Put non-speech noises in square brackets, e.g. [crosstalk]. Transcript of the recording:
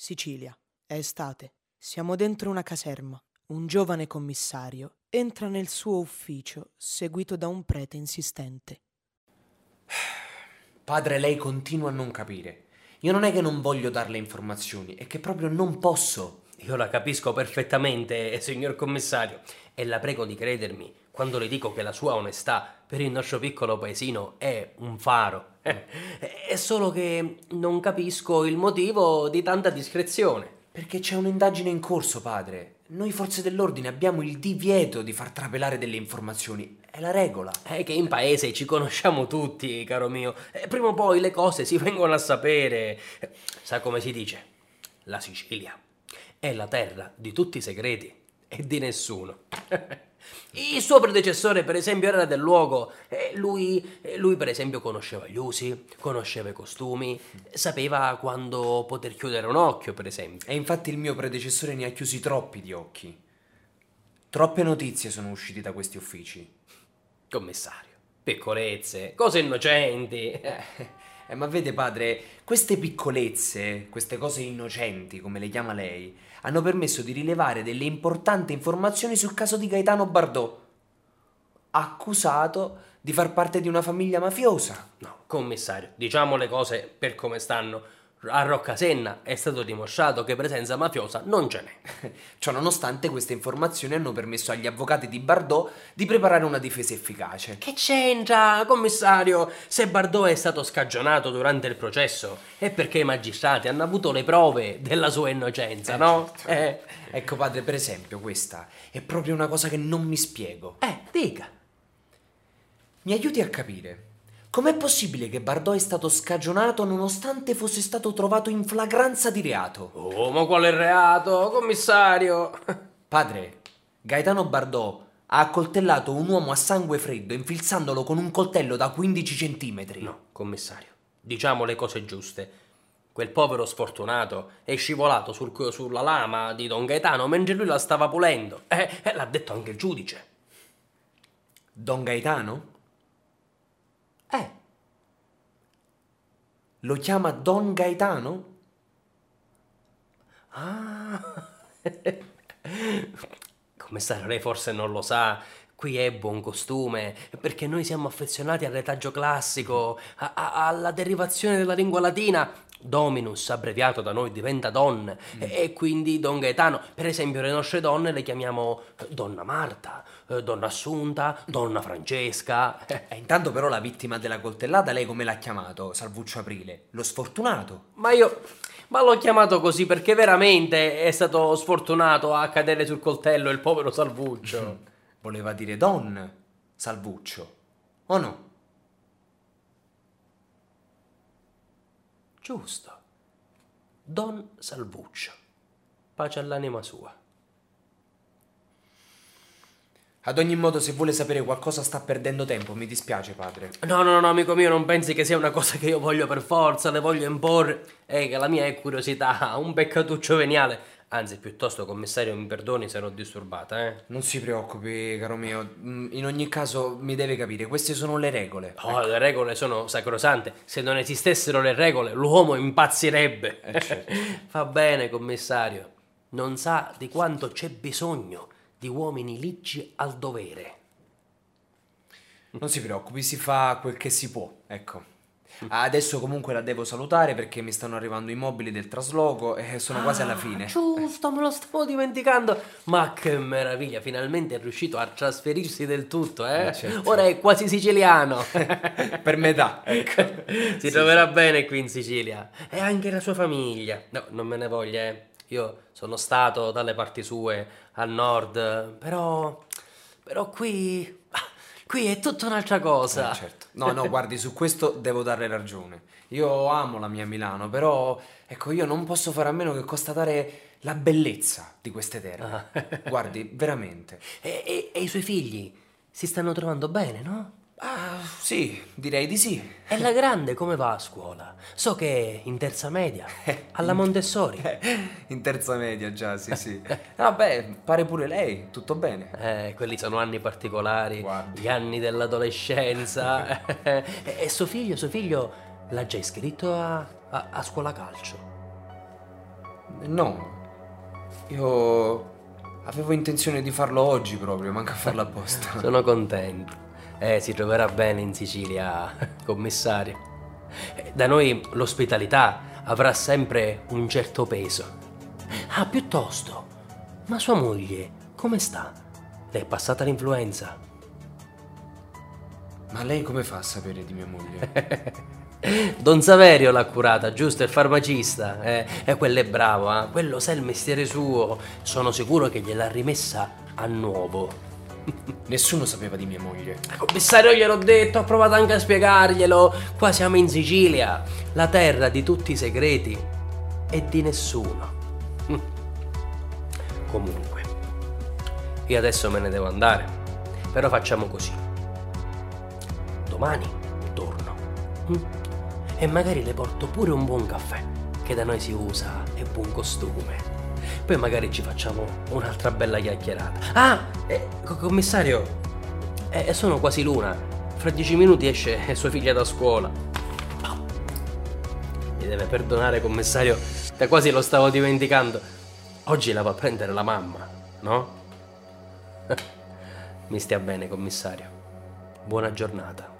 Sicilia. È estate. Siamo dentro una caserma. Un giovane commissario entra nel suo ufficio seguito da un prete insistente. [sighs] Padre, lei continua a non capire. Io non è che non voglio darle informazioni, è che proprio non posso. Io la capisco perfettamente, [laughs] signor commissario, e la prego di credermi quando le dico che la sua onestà per il nostro piccolo paesino è un faro. È solo che non capisco il motivo di tanta discrezione. Perché c'è un'indagine in corso, padre. Noi forze dell'ordine abbiamo il divieto di far trapelare delle informazioni. È la regola. È che in paese ci conosciamo tutti, caro mio. E prima o poi le cose si [laughs] vengono a sapere. Sa come si dice? La Sicilia è la terra di tutti i segreti e di nessuno. [laughs] Il suo predecessore, per esempio, era del luogo. E lui, lui, per esempio, conosceva gli usi, conosceva i costumi, sapeva quando poter chiudere un occhio, per esempio. E infatti il mio predecessore ne ha chiusi troppi di occhi. Troppe notizie sono uscite da questi uffici. Commissario, piccolezze, cose innocenti. Eh, ma vede, padre, queste piccolezze, queste cose innocenti, come le chiama lei, hanno permesso di rilevare delle importanti informazioni sul caso di Gaetano Bardot, accusato di far parte di una famiglia mafiosa. No, commissario, diciamo le cose per come stanno. A Roccasenna è stato dimostrato che presenza mafiosa non ce n'è. [laughs] Ciò nonostante queste informazioni hanno permesso agli avvocati di Bardot di preparare una difesa efficace. Che c'entra, commissario? Se Bardot è stato scagionato durante il processo è perché i magistrati hanno avuto le prove della sua innocenza, eh, no? Certo. Eh. Ecco padre, per esempio, questa è proprio una cosa che non mi spiego. Eh, dica. Mi aiuti a capire. Com'è possibile che Bardot è stato scagionato nonostante fosse stato trovato in flagranza di reato? Oh, ma quale reato, commissario? [laughs] Padre, Gaetano Bardot ha accoltellato un uomo a sangue freddo infilzandolo con un coltello da 15 centimetri. No, commissario, diciamo le cose giuste. Quel povero sfortunato è scivolato sul, sulla lama di Don Gaetano mentre lui la stava pulendo. Eh, eh, l'ha detto anche il giudice. Don Gaetano? Eh. Lo chiama Don Gaetano? Ah. [laughs] Commissario, lei forse non lo sa. Qui è buon costume, perché noi siamo affezionati al retaggio classico, a, a, alla derivazione della lingua latina. Dominus, abbreviato da noi, diventa Don, mm. e quindi Don Gaetano. Per esempio, le nostre donne le chiamiamo Donna Marta, eh, donna Assunta, donna Francesca. E [laughs] eh, intanto però la vittima della coltellata lei come l'ha chiamato? Salvuccio Aprile? Lo sfortunato? Ma io... Ma l'ho chiamato così perché veramente è stato sfortunato a cadere sul coltello il povero Salvuccio. [laughs] Voleva dire Don Salvuccio, o no? Giusto. Don Salvuccio. Pace all'anima sua. Ad ogni modo, se vuole sapere qualcosa sta perdendo tempo, mi dispiace, padre. No, no, no, amico mio, non pensi che sia una cosa che io voglio per forza, le voglio imporre. È che la mia è curiosità, un peccatuccio veniale. Anzi, piuttosto, commissario, mi perdoni se l'ho disturbata, eh? Non si preoccupi, caro mio. Mm, in ogni caso, mi deve capire, queste sono le regole. Oh, ecco. le regole sono sacrosante. Se non esistessero le regole, l'uomo impazzirebbe. Eh, certo. [laughs] Va bene, commissario. Non sa di quanto c'è bisogno di uomini ligi al dovere. Non si preoccupi, si fa quel che si può, ecco. Adesso comunque la devo salutare perché mi stanno arrivando i mobili del trasloco e sono ah, quasi alla ah, fine. Giusto, me lo stavo dimenticando. Ma che meraviglia, finalmente è riuscito a trasferirsi del tutto, eh? Certo. Ora è quasi siciliano. [laughs] per metà, ecco. [laughs] si sì, troverà sì. bene qui in Sicilia. E anche la sua famiglia. No, non me ne voglia, eh. Io sono stato dalle parti sue al nord, però. però qui. Qui è tutta un'altra cosa. Eh, certo. No, no, guardi, su questo devo darle ragione. Io amo la mia Milano, però ecco, io non posso fare a meno che constatare la bellezza di queste terre. Ah. [laughs] guardi, veramente. E, e, e i suoi figli si stanno trovando bene, no? Ah, sì, direi di sì. E la grande come va a scuola? So che è in terza media, alla Montessori. [laughs] in terza media già, sì, sì. [laughs] Vabbè, pare pure lei, tutto bene. Eh, quelli sono anni particolari, Guardi. gli anni dell'adolescenza. [laughs] e suo figlio, suo figlio l'ha già iscritto a, a, a scuola calcio? No, io avevo intenzione di farlo oggi proprio, manca a farlo apposta. Sono contento. Eh, si troverà bene in Sicilia, [laughs] commissario. Eh, Da noi l'ospitalità avrà sempre un certo peso. Ah, piuttosto, ma sua moglie come sta? Le è passata l'influenza? Ma lei come fa a sapere di mia moglie? [laughs] Don Saverio l'ha curata, giusto? Il farmacista. Eh, e quello è bravo, eh? quello sa il mestiere suo. Sono sicuro che gliel'ha rimessa a nuovo. Nessuno sapeva di mia moglie. Commissario, gliel'ho detto, ho provato anche a spiegarglielo. Qua siamo in Sicilia, la terra di tutti i segreti e di nessuno. [laughs] Comunque, io adesso me ne devo andare. Però facciamo così. Domani torno. Mm? E magari le porto pure un buon caffè, che da noi si usa, e buon costume. Poi magari ci facciamo un'altra bella chiacchierata. Ah, eh, co- commissario, eh, sono quasi l'una. Fra dieci minuti esce [laughs] sua figlia da scuola. Mi deve perdonare, commissario, da quasi lo stavo dimenticando. Oggi la va a prendere la mamma, no? [laughs] Mi stia bene, commissario. Buona giornata.